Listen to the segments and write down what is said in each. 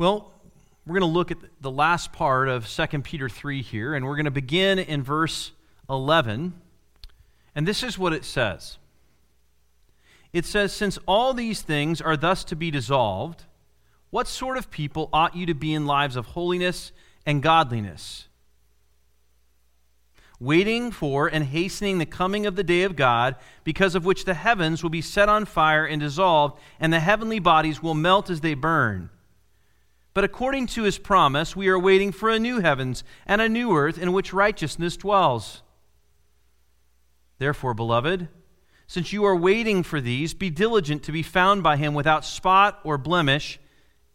Well, we're going to look at the last part of 2 Peter 3 here, and we're going to begin in verse 11. And this is what it says It says, Since all these things are thus to be dissolved, what sort of people ought you to be in lives of holiness and godliness? Waiting for and hastening the coming of the day of God, because of which the heavens will be set on fire and dissolved, and the heavenly bodies will melt as they burn. But according to his promise, we are waiting for a new heavens and a new earth in which righteousness dwells. Therefore, beloved, since you are waiting for these, be diligent to be found by him without spot or blemish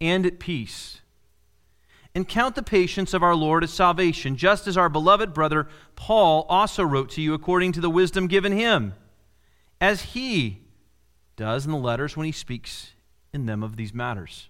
and at peace. And count the patience of our Lord as salvation, just as our beloved brother Paul also wrote to you according to the wisdom given him, as he does in the letters when he speaks in them of these matters.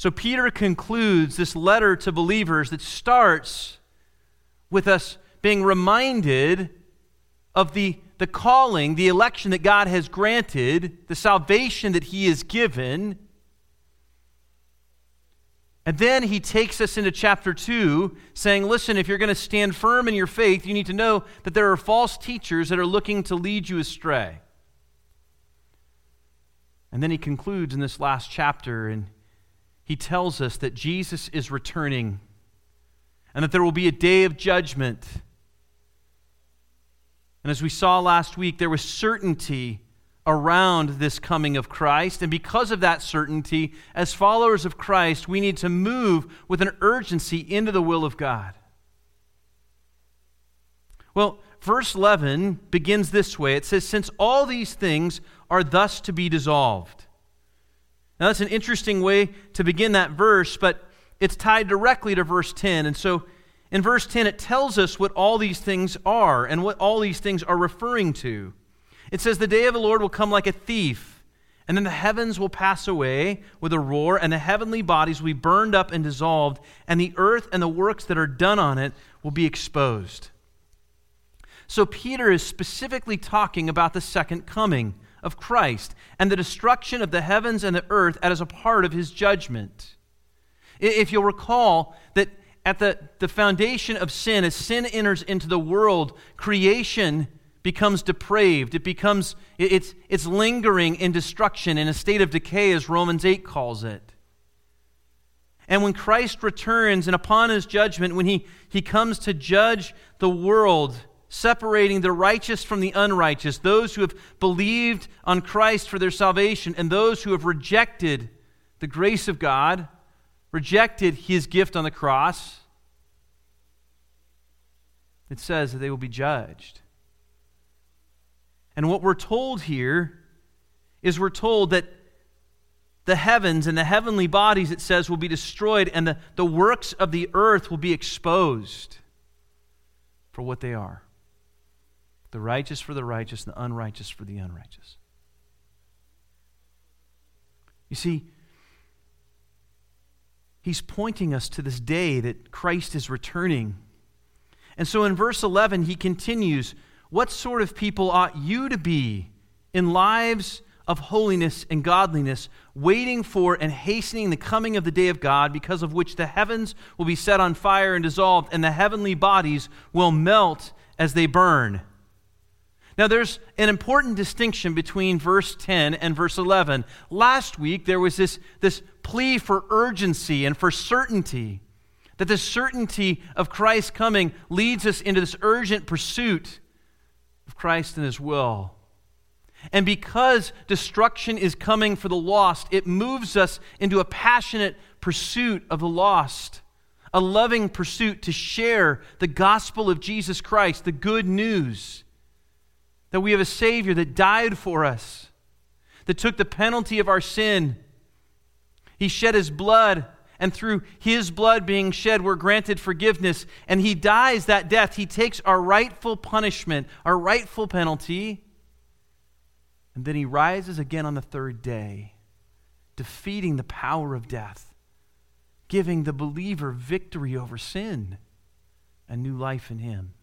So Peter concludes this letter to believers that starts with us being reminded of the, the calling, the election that God has granted, the salvation that He has given. And then he takes us into chapter 2, saying, Listen, if you're going to stand firm in your faith, you need to know that there are false teachers that are looking to lead you astray. And then he concludes in this last chapter, and he tells us that Jesus is returning and that there will be a day of judgment. And as we saw last week, there was certainty around this coming of Christ. And because of that certainty, as followers of Christ, we need to move with an urgency into the will of God. Well, verse 11 begins this way it says, Since all these things are thus to be dissolved. Now, that's an interesting way to begin that verse, but it's tied directly to verse 10. And so in verse 10, it tells us what all these things are and what all these things are referring to. It says, The day of the Lord will come like a thief, and then the heavens will pass away with a roar, and the heavenly bodies will be burned up and dissolved, and the earth and the works that are done on it will be exposed. So, Peter is specifically talking about the second coming of Christ and the destruction of the heavens and the earth as a part of his judgment. If you'll recall that at the, the foundation of sin, as sin enters into the world, creation becomes depraved. It becomes, it's, it's lingering in destruction, in a state of decay, as Romans 8 calls it. And when Christ returns and upon his judgment, when he, he comes to judge the world, separating the righteous from the unrighteous, those who have believed on Christ for their salvation, and those who have rejected the grace of God, rejected his gift on the cross, it says that they will be judged. And what we're told here is we're told that the heavens and the heavenly bodies, it says, will be destroyed, and the, the works of the earth will be exposed for what they are the righteous for the righteous, and the unrighteous for the unrighteous. You see, he's pointing us to this day that Christ is returning. And so in verse 11, he continues What sort of people ought you to be in lives of holiness and godliness, waiting for and hastening the coming of the day of God, because of which the heavens will be set on fire and dissolved, and the heavenly bodies will melt as they burn? Now, there's an important distinction between verse 10 and verse 11. Last week, there was this, this plea for urgency and for certainty, that the certainty of Christ's coming leads us into this urgent pursuit of Christ and His will. And because destruction is coming for the lost, it moves us into a passionate pursuit of the lost, a loving pursuit to share the gospel of Jesus Christ, the good news that we have a Savior that died for us, that took the penalty of our sin. He shed his blood, and through his blood being shed, we're granted forgiveness. And he dies that death. He takes our rightful punishment, our rightful penalty, and then he rises again on the third day, defeating the power of death, giving the believer victory over sin and new life in him.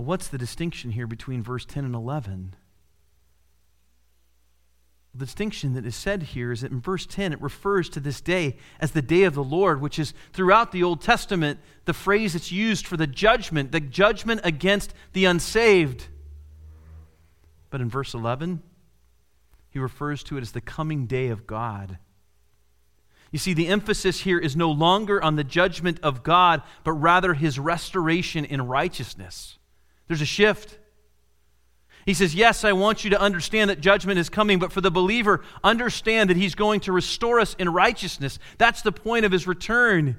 Well, what's the distinction here between verse 10 and 11? The distinction that is said here is that in verse 10, it refers to this day as the day of the Lord, which is throughout the Old Testament the phrase that's used for the judgment, the judgment against the unsaved. But in verse 11, he refers to it as the coming day of God. You see, the emphasis here is no longer on the judgment of God, but rather his restoration in righteousness. There's a shift. He says, Yes, I want you to understand that judgment is coming, but for the believer, understand that he's going to restore us in righteousness. That's the point of his return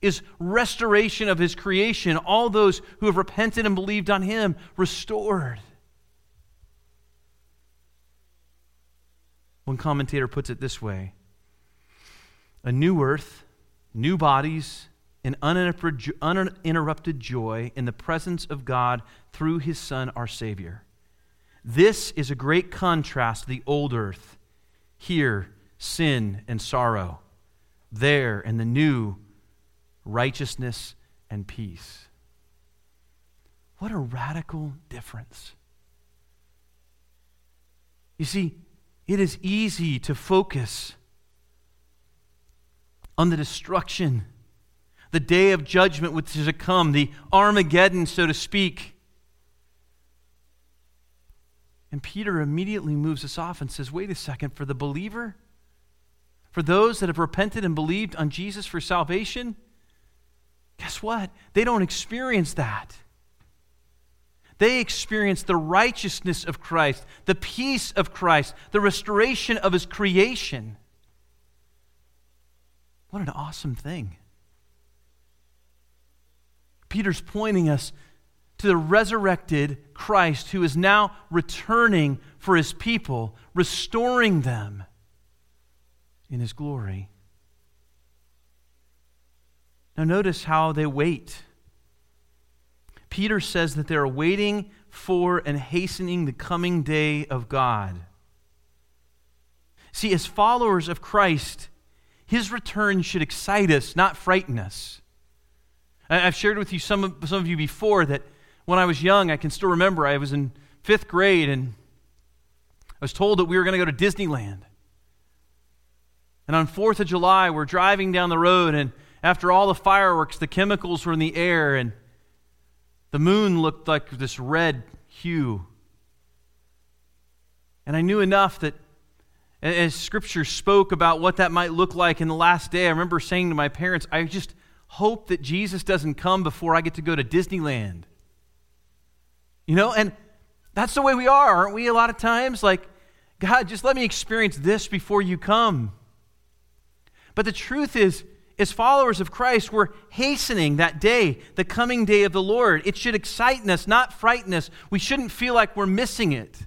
is restoration of his creation, all those who have repented and believed on him restored. One commentator puts it this way a new earth, new bodies, and uninterrupted joy in the presence of God through his Son, our Savior. This is a great contrast to the old earth. Here, sin and sorrow. There, in the new, righteousness and peace. What a radical difference. You see, it is easy to focus on the destruction, the day of judgment which is to come, the Armageddon, so to speak. And Peter immediately moves us off and says, wait a second, for the believer, for those that have repented and believed on Jesus for salvation, guess what? They don't experience that. They experience the righteousness of Christ, the peace of Christ, the restoration of his creation. What an awesome thing. Peter's pointing us to the resurrected Christ who is now returning for his people, restoring them in his glory. Now, notice how they wait. Peter says that they're waiting for and hastening the coming day of God. See, as followers of Christ, his return should excite us, not frighten us. I've shared with you some of, some of you before that when I was young, I can still remember I was in fifth grade and I was told that we were going to go to Disneyland. And on 4th of July, we're driving down the road, and after all the fireworks, the chemicals were in the air, and the moon looked like this red hue. And I knew enough that as Scripture spoke about what that might look like in the last day, I remember saying to my parents, I just hope that Jesus doesn't come before I get to go to Disneyland. You know, and that's the way we are, aren't we, a lot of times? Like, God, just let me experience this before you come. But the truth is, as followers of Christ, we're hastening that day, the coming day of the Lord. It should excite us, not frighten us. We shouldn't feel like we're missing it.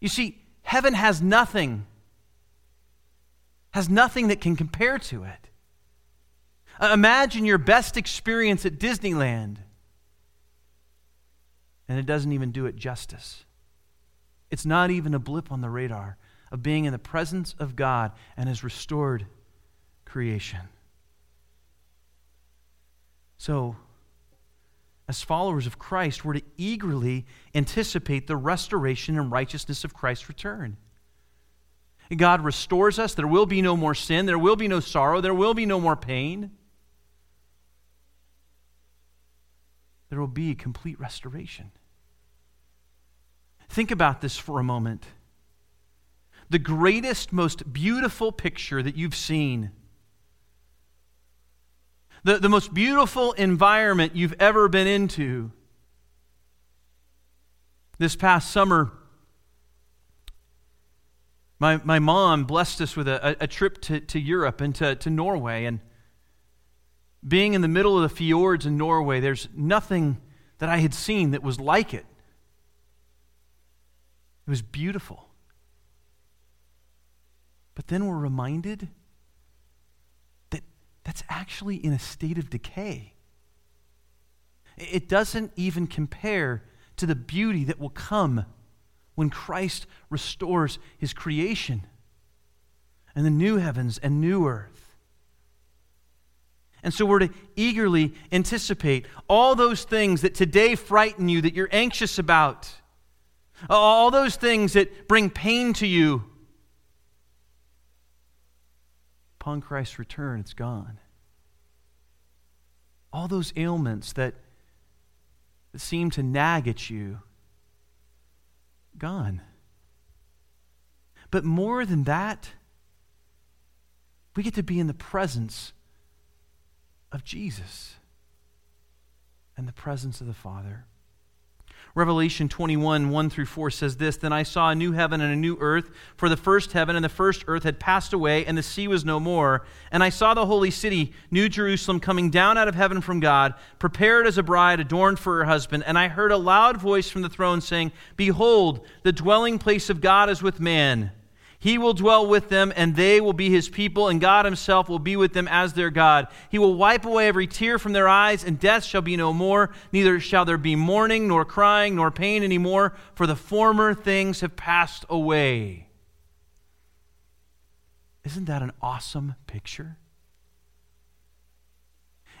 You see, heaven has nothing, has nothing that can compare to it. Uh, imagine your best experience at Disneyland and it doesn't even do it justice. It's not even a blip on the radar of being in the presence of God and His restored creation. So, as followers of Christ, we're to eagerly anticipate the restoration and righteousness of Christ's return. God restores us. There will be no more sin. There will be no sorrow. There will be no more pain. There will be complete restoration. Think about this for a moment. The greatest, most beautiful picture that you've seen, the, the most beautiful environment you've ever been into. This past summer, my, my mom blessed us with a, a trip to, to Europe and to, to Norway. And being in the middle of the fjords in Norway, there's nothing that I had seen that was like it. It was beautiful. But then we're reminded that that's actually in a state of decay. It doesn't even compare to the beauty that will come when Christ restores his creation and the new heavens and new earth. And so we're to eagerly anticipate all those things that today frighten you, that you're anxious about, all those things that bring pain to you. Upon Christ's return, it's gone. All those ailments that, that seem to nag at you, gone. But more than that, we get to be in the presence of Jesus and the presence of the Father. Revelation 21, 1 through 4 says this Then I saw a new heaven and a new earth, for the first heaven and the first earth had passed away, and the sea was no more. And I saw the holy city, New Jerusalem, coming down out of heaven from God, prepared as a bride adorned for her husband. And I heard a loud voice from the throne saying, Behold, the dwelling place of God is with man he will dwell with them, and they will be his people, and God himself will be with them as their God. He will wipe away every tear from their eyes, and death shall be no more. Neither shall there be mourning, nor crying, nor pain any more, for the former things have passed away. Isn't that an awesome picture?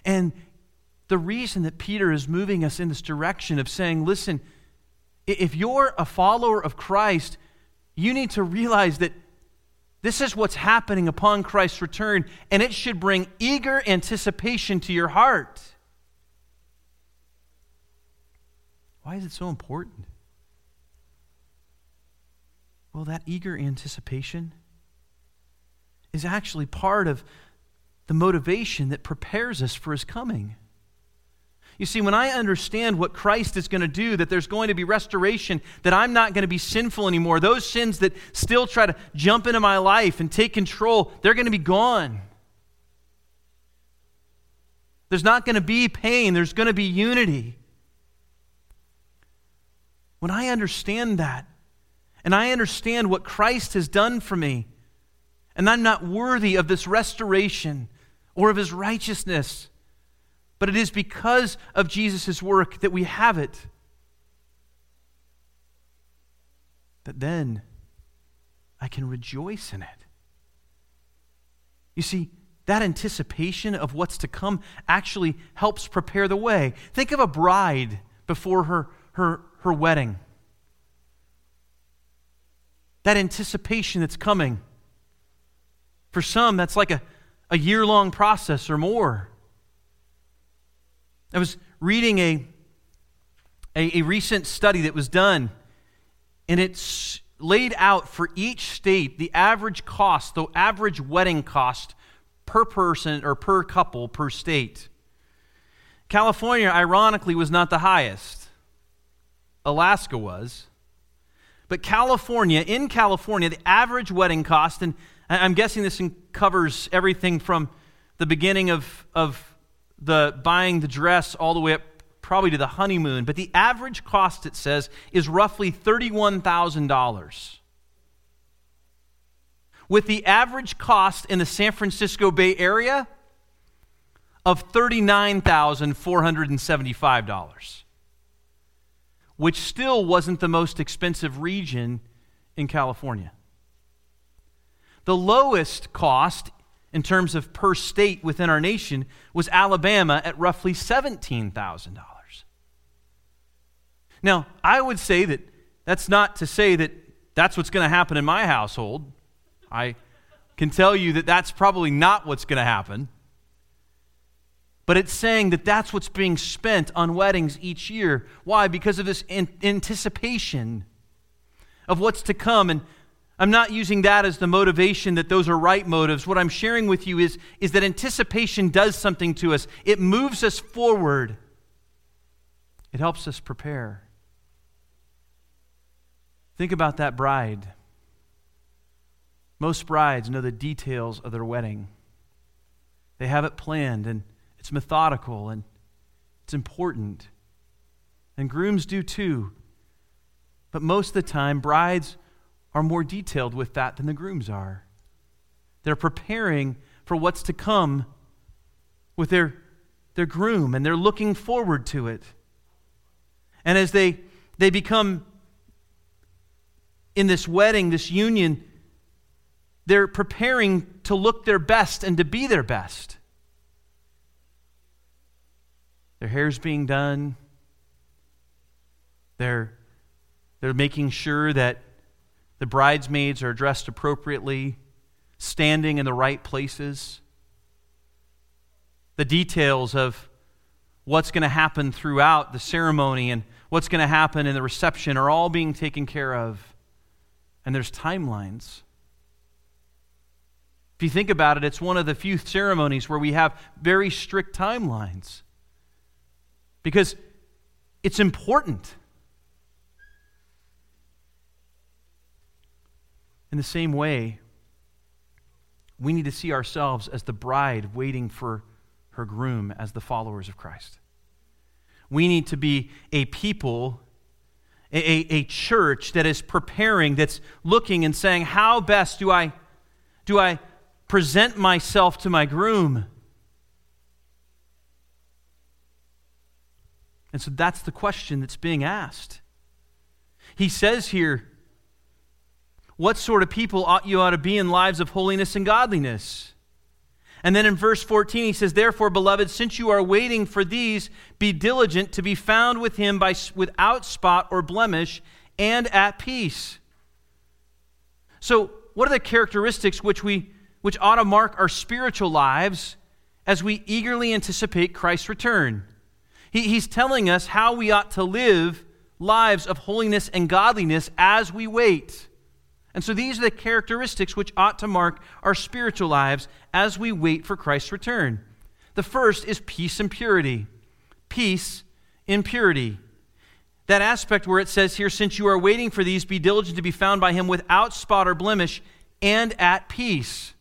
And the reason that Peter is moving us in this direction of saying, listen, if you're a follower of Christ, you need to realize that this is what's happening upon Christ's return, and it should bring eager anticipation to your heart. Why is it so important? Well, that eager anticipation is actually part of the motivation that prepares us for his coming. You see, when I understand what Christ is going to do, that there's going to be restoration, that I'm not going to be sinful anymore, those sins that still try to jump into my life and take control, they're going to be gone. There's not going to be pain, there's going to be unity. When I understand that, and I understand what Christ has done for me, and I'm not worthy of this restoration or of his righteousness but it is because of Jesus' work that we have it. That then I can rejoice in it. You see, that anticipation of what's to come actually helps prepare the way. Think of a bride before her, her, her wedding. That anticipation that's coming. For some, that's like a, a year long process or more. I was reading a, a, a recent study that was done, and it's laid out for each state the average cost, the average wedding cost per person or per couple per state. California, ironically, was not the highest. Alaska was. But California, in California, the average wedding cost, and I'm guessing this covers everything from the beginning of, of the buying the dress all the way up probably to the honeymoon, but the average cost, it says, is roughly $31,000. With the average cost in the San Francisco Bay Area of $39,475, which still wasn't the most expensive region in California. The lowest cost in terms of per state within our nation was Alabama at roughly $17,000. Now, I would say that that's not to say that that's what's going to happen in my household. I can tell you that that's probably not what's going to happen. But it's saying that that's what's being spent on weddings each year. Why? Because of this anticipation of what's to come. And I'm not using that as the motivation that those are right motives. What I'm sharing with you is, is that anticipation does something to us, it moves us forward, it helps us prepare. Think about that bride. Most brides know the details of their wedding. They have it planned and it's methodical and it's important. And grooms do too. But most of the time, brides are more detailed with that than the grooms are. They're preparing for what's to come with their, their groom, and they're looking forward to it. And as they, they become in this wedding, this union, they're preparing to look their best and to be their best. Their hair's being done. They're, they're making sure that the bridesmaids are dressed appropriately, standing in the right places. The details of what's going to happen throughout the ceremony and what's going to happen in the reception are all being taken care of. And there's timelines. If you think about it, it's one of the few ceremonies where we have very strict timelines because it's important. In the same way, we need to see ourselves as the bride waiting for her groom as the followers of Christ. We need to be a people, a, a, church that is preparing, that's looking and saying, How best do I, do I present myself to my groom? And so that's the question that's being asked. He says here, what sort of people ought you ought to be in lives of holiness and godliness? And then in verse 14, he says, Therefore, beloved, since you are waiting for these, be diligent to be found with him by, without spot or blemish and at peace. So, what are the characteristics which, we, which ought to mark our spiritual lives as we eagerly anticipate Christ's return? He, he's telling us how we ought to live lives of holiness and godliness as we wait. And so these are the characteristics which ought to mark our spiritual lives as we wait for Christ's return. The first is peace and purity. Peace in purity. That aspect where it says here, since you are waiting for these, be diligent to be found by him without spot or blemish and at peace.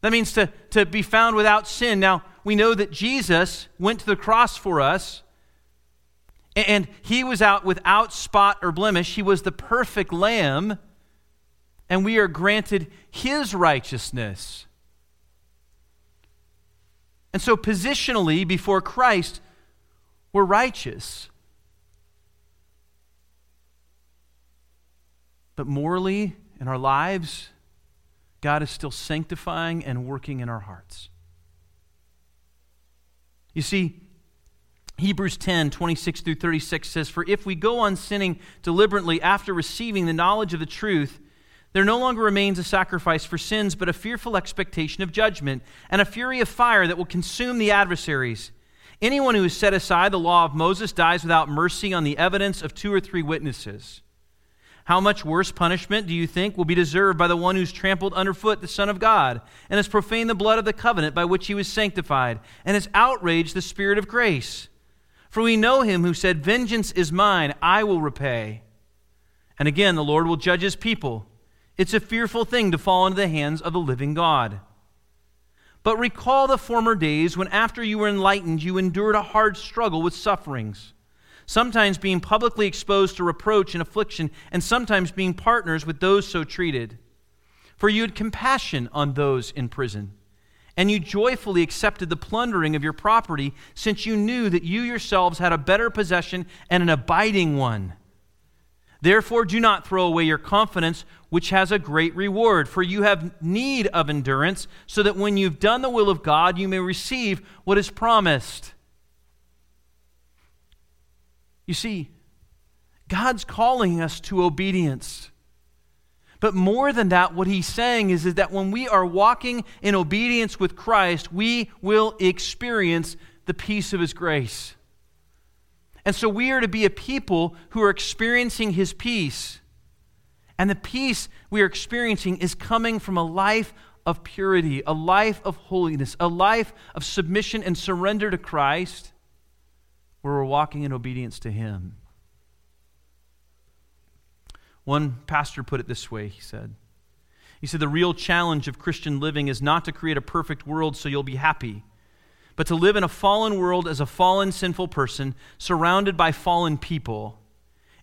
That means to, to be found without sin. Now, we know that Jesus went to the cross for us, and he was out without spot or blemish. He was the perfect lamb and we are granted his righteousness. And so, positionally, before Christ, we're righteous. But morally, in our lives, God is still sanctifying and working in our hearts. You see, Hebrews 10, 26 through 36 says, For if we go on sinning deliberately after receiving the knowledge of the truth, there no longer remains a sacrifice for sins, but a fearful expectation of judgment and a fury of fire that will consume the adversaries. Anyone who has set aside the law of Moses dies without mercy on the evidence of two or three witnesses. How much worse punishment do you think will be deserved by the one who's trampled underfoot the Son of God and has profaned the blood of the covenant by which he was sanctified and has outraged the Spirit of grace? For we know him who said, Vengeance is mine, I will repay. And again, the Lord will judge his people. It's a fearful thing to fall into the hands of the living God. But recall the former days when, after you were enlightened, you endured a hard struggle with sufferings, sometimes being publicly exposed to reproach and affliction, and sometimes being partners with those so treated. For you had compassion on those in prison, and you joyfully accepted the plundering of your property, since you knew that you yourselves had a better possession and an abiding one. Therefore, do not throw away your confidence, which has a great reward, for you have need of endurance, so that when you've done the will of God, you may receive what is promised. You see, God's calling us to obedience. But more than that, what he's saying is, is that when we are walking in obedience with Christ, we will experience the peace of his grace. And so we are to be a people who are experiencing his peace. And the peace we are experiencing is coming from a life of purity, a life of holiness, a life of submission and surrender to Christ, where we're walking in obedience to him. One pastor put it this way he said, he said, The real challenge of Christian living is not to create a perfect world so you'll be happy but to live in a fallen world as a fallen, sinful person, surrounded by fallen people,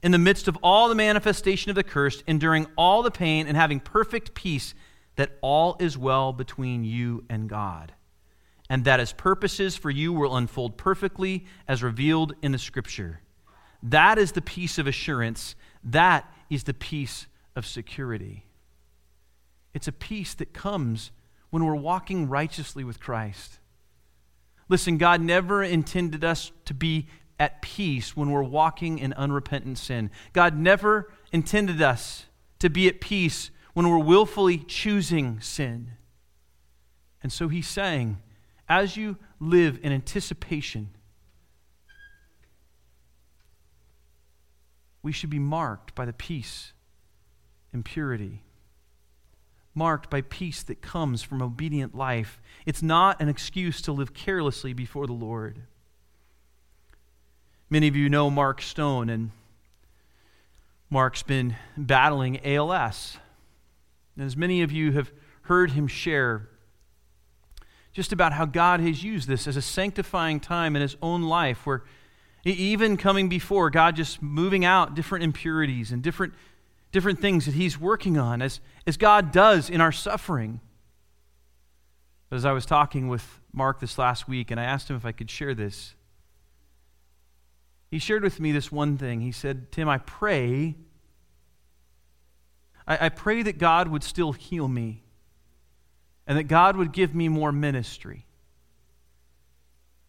in the midst of all the manifestation of the curse, enduring all the pain and having perfect peace, that all is well between you and God, and that his purposes for you will unfold perfectly as revealed in the Scripture. That is the peace of assurance. That is the peace of security. It's a peace that comes when we're walking righteously with Christ. Listen, God never intended us to be at peace when we're walking in unrepentant sin. God never intended us to be at peace when we're willfully choosing sin. And so he's saying, as you live in anticipation, we should be marked by the peace and purity. Marked by peace that comes from obedient life. It's not an excuse to live carelessly before the Lord. Many of you know Mark Stone, and Mark's been battling ALS. And as many of you have heard him share just about how God has used this as a sanctifying time in his own life, where even coming before, God just moving out different impurities and different, different things that he's working on, as, as God does in our suffering. But as I was talking with Mark this last week, and I asked him if I could share this, he shared with me this one thing. He said, Tim, I pray, I, I pray that God would still heal me and that God would give me more ministry.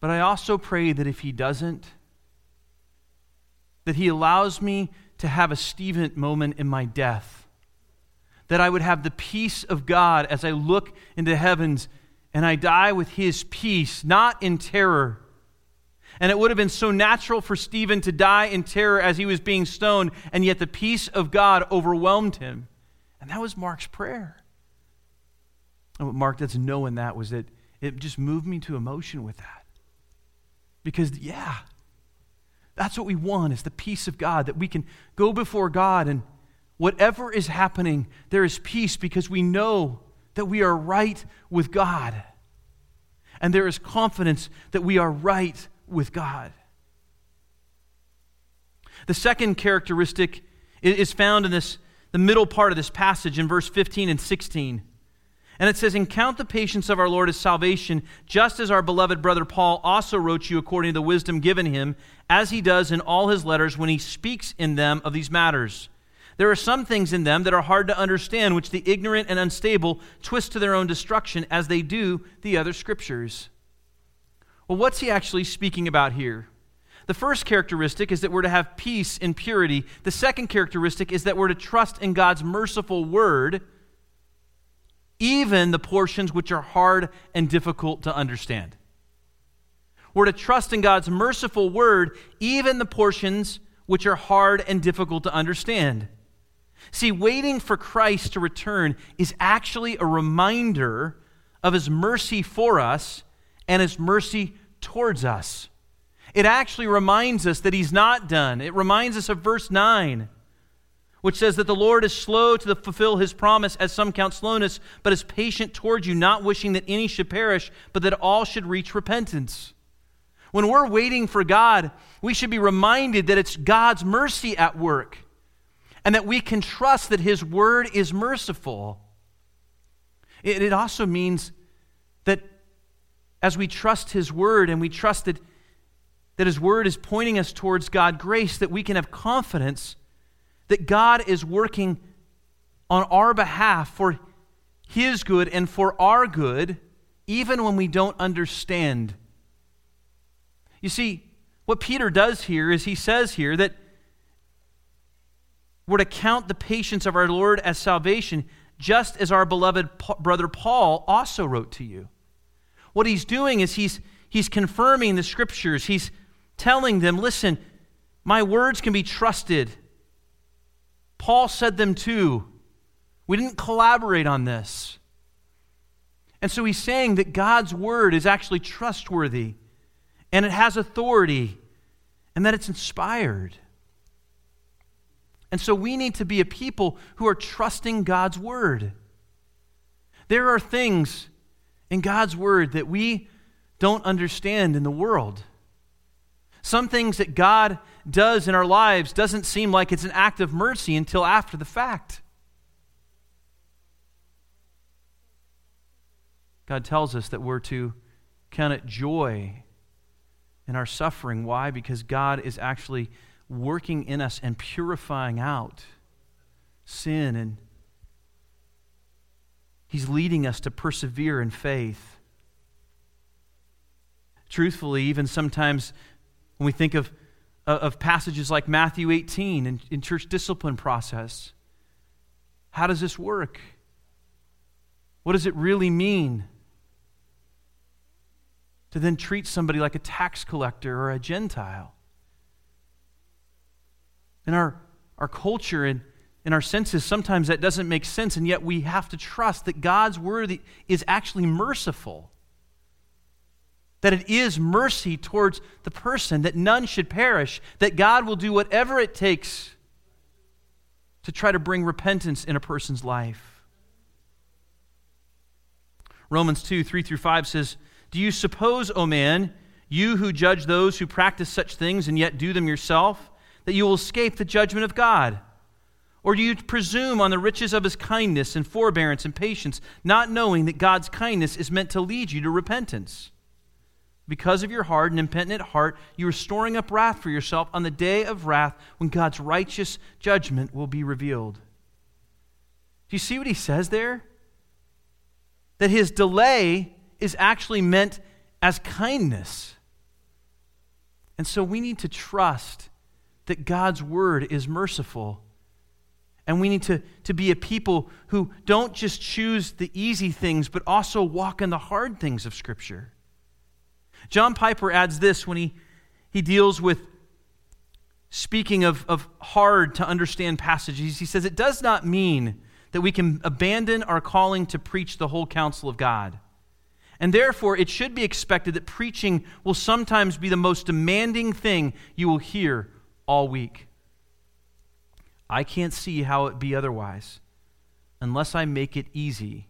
But I also pray that if He doesn't, that He allows me to have a Stephen moment in my death. That I would have the peace of God as I look into heavens and I die with His peace, not in terror and it would have been so natural for Stephen to die in terror as he was being stoned, and yet the peace of God overwhelmed him. And that was Mark's prayer. And what Mark doesn't know in that was that it just moved me to emotion with that. Because, yeah, that's what we want is the peace of God, that we can go before God and whatever is happening, there is peace because we know that we are right with God. And there is confidence that we are right with God. The second characteristic is found in this the middle part of this passage in verse 15 and 16. And it says, And count the patience of our Lord as salvation, just as our beloved brother Paul also wrote you according to the wisdom given him, as he does in all his letters when he speaks in them of these matters. There are some things in them that are hard to understand, which the ignorant and unstable twist to their own destruction, as they do the other scriptures. Well, what's he actually speaking about here? The first characteristic is that we're to have peace and purity. The second characteristic is that we're to trust in God's merciful word, even the portions which are hard and difficult to understand. We're to trust in God's merciful word, even the portions which are hard and difficult to understand. See, waiting for Christ to return is actually a reminder of his mercy for us and his mercy towards us. It actually reminds us that he's not done. It reminds us of verse 9, which says that the Lord is slow to fulfill his promise, as some count slowness, but is patient towards you, not wishing that any should perish, but that all should reach repentance. When we're waiting for God, we should be reminded that it's God's mercy at work and that we can trust that his word is merciful. It, also means that as we trust His Word and we trust that, that His Word is pointing us towards God grace, that we can have confidence that God is working on our behalf for His good and for our good, even when we don't understand. You see, what Peter does here is he says here that we're to count the patience of our Lord as salvation, just as our beloved brother Paul also wrote to you. What he's doing is he's, he's confirming the scriptures. He's telling them, listen, my words can be trusted. Paul said them too. We didn't collaborate on this. And so he's saying that God's word is actually trustworthy and it has authority and that it's inspired. And so we need to be a people who are trusting God's word. There are things in God's word that we don't understand in the world. Some things that God does in our lives doesn't seem like it's an act of mercy until after the fact. God tells us that we're to count it joy in our suffering. Why? Because God is actually working in us and purifying out sin and He's leading us to persevere in faith. Truthfully, even sometimes when we think of, of passages like Matthew 18 in, in church discipline process, how does this work? What does it really mean to then treat somebody like a tax collector or a Gentile? In our, our culture and in our senses, sometimes that doesn't make sense, and yet we have to trust that God's word is actually merciful. That it is mercy towards the person, that none should perish, that God will do whatever it takes to try to bring repentance in a person's life. Romans 2 3 through 5 says, Do you suppose, O man, you who judge those who practice such things and yet do them yourself, that you will escape the judgment of God? Or do you presume on the riches of his kindness and forbearance and patience, not knowing that God's kindness is meant to lead you to repentance? Because of your hard and impenitent heart, you are storing up wrath for yourself on the day of wrath when God's righteous judgment will be revealed. Do you see what he says there? That his delay is actually meant as kindness. And so we need to trust that God's word is merciful and we need to, to be a people who don't just choose the easy things, but also walk in the hard things of Scripture. John Piper adds this when he, he deals with speaking of, of hard to understand passages. He says, It does not mean that we can abandon our calling to preach the whole counsel of God. And therefore, it should be expected that preaching will sometimes be the most demanding thing you will hear all week. I can't see how it be otherwise unless I make it easy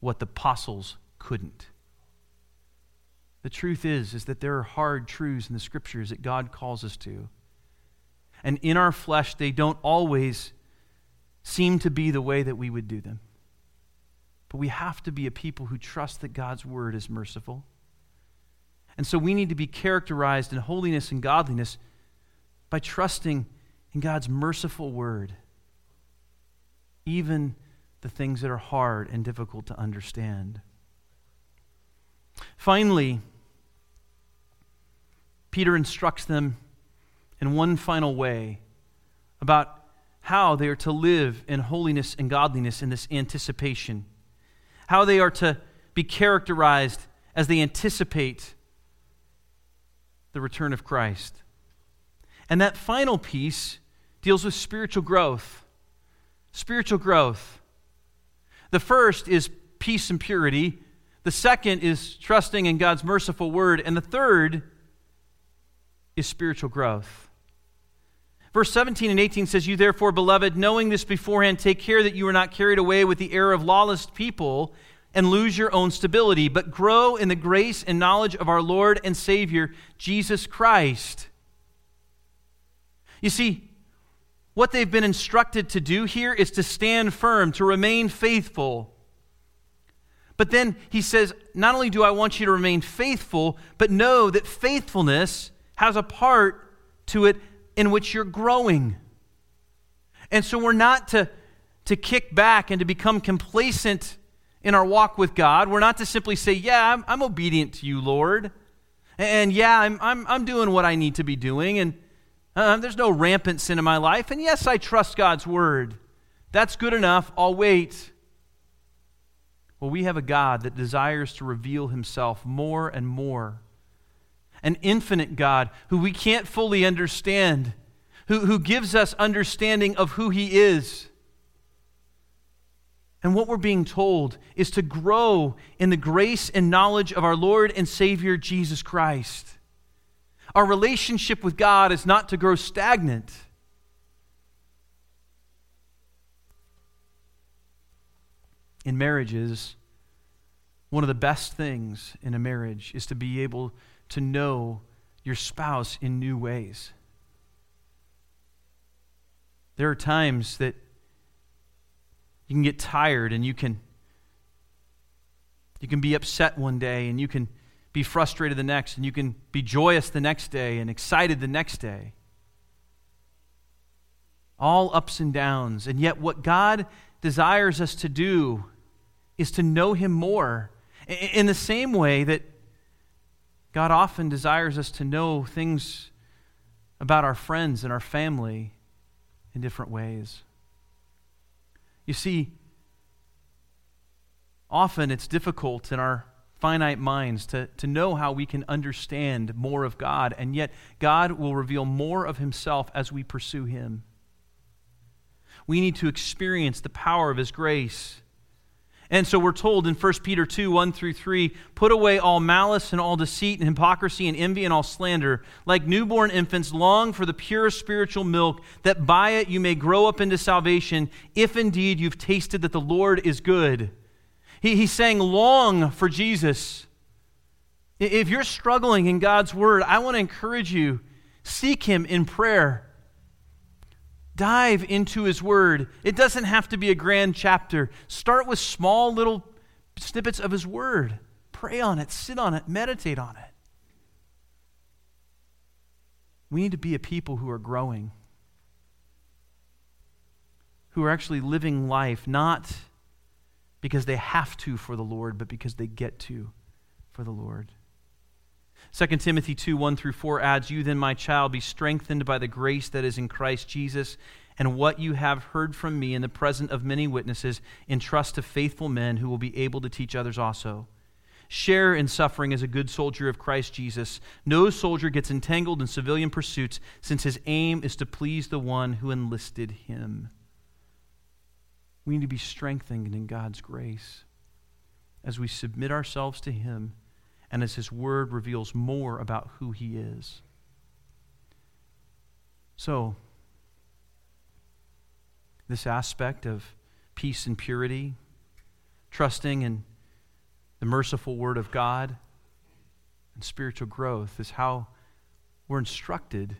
what the apostles couldn't. The truth is is that there are hard truths in the scriptures that God calls us to. And in our flesh they don't always seem to be the way that we would do them. But we have to be a people who trust that God's word is merciful. And so we need to be characterized in holiness and godliness by trusting in God's merciful word, even the things that are hard and difficult to understand. Finally, Peter instructs them in one final way about how they are to live in holiness and godliness in this anticipation, how they are to be characterized as they anticipate the return of Christ. And that final piece deals with spiritual growth. Spiritual growth. The first is peace and purity. The second is trusting in God's merciful word. And the third is spiritual growth. Verse 17 and 18 says, You therefore, beloved, knowing this beforehand, take care that you are not carried away with the error of lawless people and lose your own stability, but grow in the grace and knowledge of our Lord and Savior, Jesus Christ. You see, what they've been instructed to do here is to stand firm, to remain faithful. But then he says, Not only do I want you to remain faithful, but know that faithfulness has a part to it in which you're growing. And so we're not to, to kick back and to become complacent in our walk with God. We're not to simply say, Yeah, I'm, I'm obedient to you, Lord. And yeah, I'm, I'm, I'm doing what I need to be doing. And uh, there's no rampant sin in my life. And yes, I trust God's word. That's good enough. I'll wait. Well, we have a God that desires to reveal himself more and more. An infinite God who we can't fully understand, who, who gives us understanding of who he is. And what we're being told is to grow in the grace and knowledge of our Lord and Savior Jesus Christ. Our relationship with God is not to grow stagnant. In marriages, one of the best things in a marriage is to be able to know your spouse in new ways. There are times that you can get tired and you can You can be upset one day and you can be frustrated the next, and you can be joyous the next day and excited the next day. All ups and downs. And yet, what God desires us to do is to know Him more. In the same way that God often desires us to know things about our friends and our family in different ways. You see, often it's difficult in our finite minds to, to know how we can understand more of God, and yet God will reveal more of Himself as we pursue Him. We need to experience the power of His grace. And so we're told in 1 Peter 2 1 through 3 put away all malice and all deceit and hypocrisy and envy and all slander. Like newborn infants, long for the pure spiritual milk, that by it you may grow up into salvation, if indeed you've tasted that the Lord is good. He, he's saying, long for Jesus. If you're struggling in God's word, I want to encourage you seek Him in prayer. Dive into His Word. It doesn't have to be a grand chapter. Start with small little snippets of His Word. Pray on it, sit on it, meditate on it. We need to be a people who are growing, who are actually living life not because they have to for the Lord, but because they get to for the Lord. 2 Timothy 2 1 through 4 adds, You then, my child, be strengthened by the grace that is in Christ Jesus, and what you have heard from me in the presence of many witnesses, entrust to faithful men who will be able to teach others also. Share in suffering as a good soldier of Christ Jesus. No soldier gets entangled in civilian pursuits, since his aim is to please the one who enlisted him. We need to be strengthened in God's grace as we submit ourselves to Him and as His Word reveals more about who He is. So, this aspect of peace and purity, trusting in the merciful Word of God, and spiritual growth is how we're instructed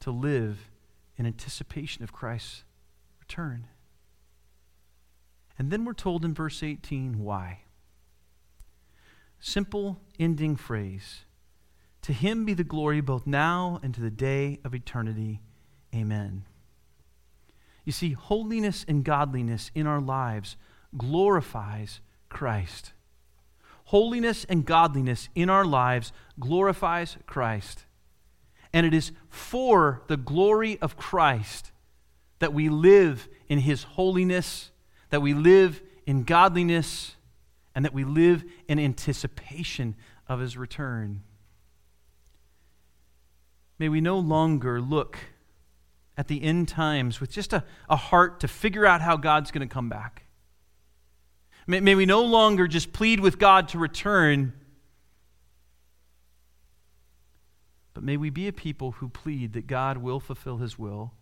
to live in anticipation of Christ's return. And then we're told in verse 18 why. Simple ending phrase To him be the glory both now and to the day of eternity. Amen. You see, holiness and godliness in our lives glorifies Christ. Holiness and godliness in our lives glorifies Christ. And it is for the glory of Christ that we live in his holiness that we live in godliness, and that we live in anticipation of his return. May we no longer look at the end times with just a, a heart to figure out how God's going to come back. May, may we no longer just plead with God to return, but may we be a people who plead that God will fulfill his will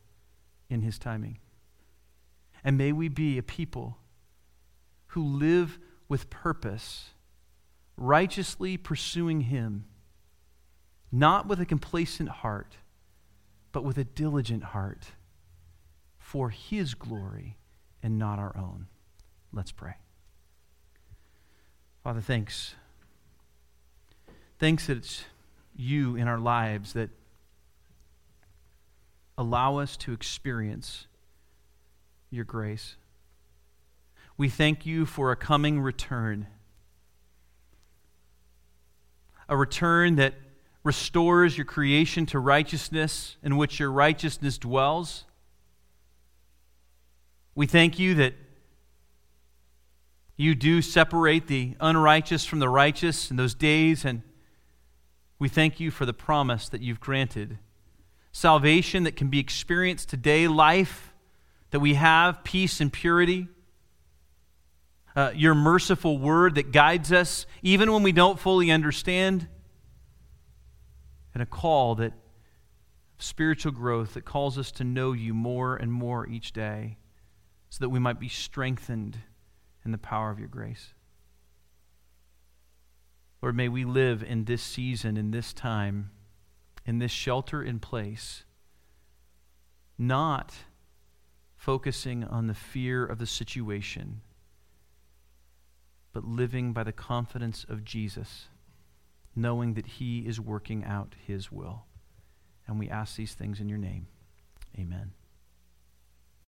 in his timing. And may we be a people who live with purpose, righteously pursuing Him, not with a complacent heart, but with a diligent heart for His glory and not our own. Let's pray. Father, thanks. Thanks that it's you in our lives that allow us to experience your grace. We thank you for a coming return, a return that restores your creation to righteousness in which your righteousness dwells. We thank you that you do separate the unrighteous from the righteous in those days, and we thank you for the promise that you've granted. Salvation that can be experienced today, life that we have peace and purity. Uh, your merciful word that guides us even when we don't fully understand. And a call that spiritual growth that calls us to know you more and more each day so that we might be strengthened in the power of your grace. Lord, may we live in this season, in this time, in this shelter in place, not focusing on the fear of the situation, but living by the confidence of Jesus, knowing that He is working out His will. And we ask these things in your name. Amen.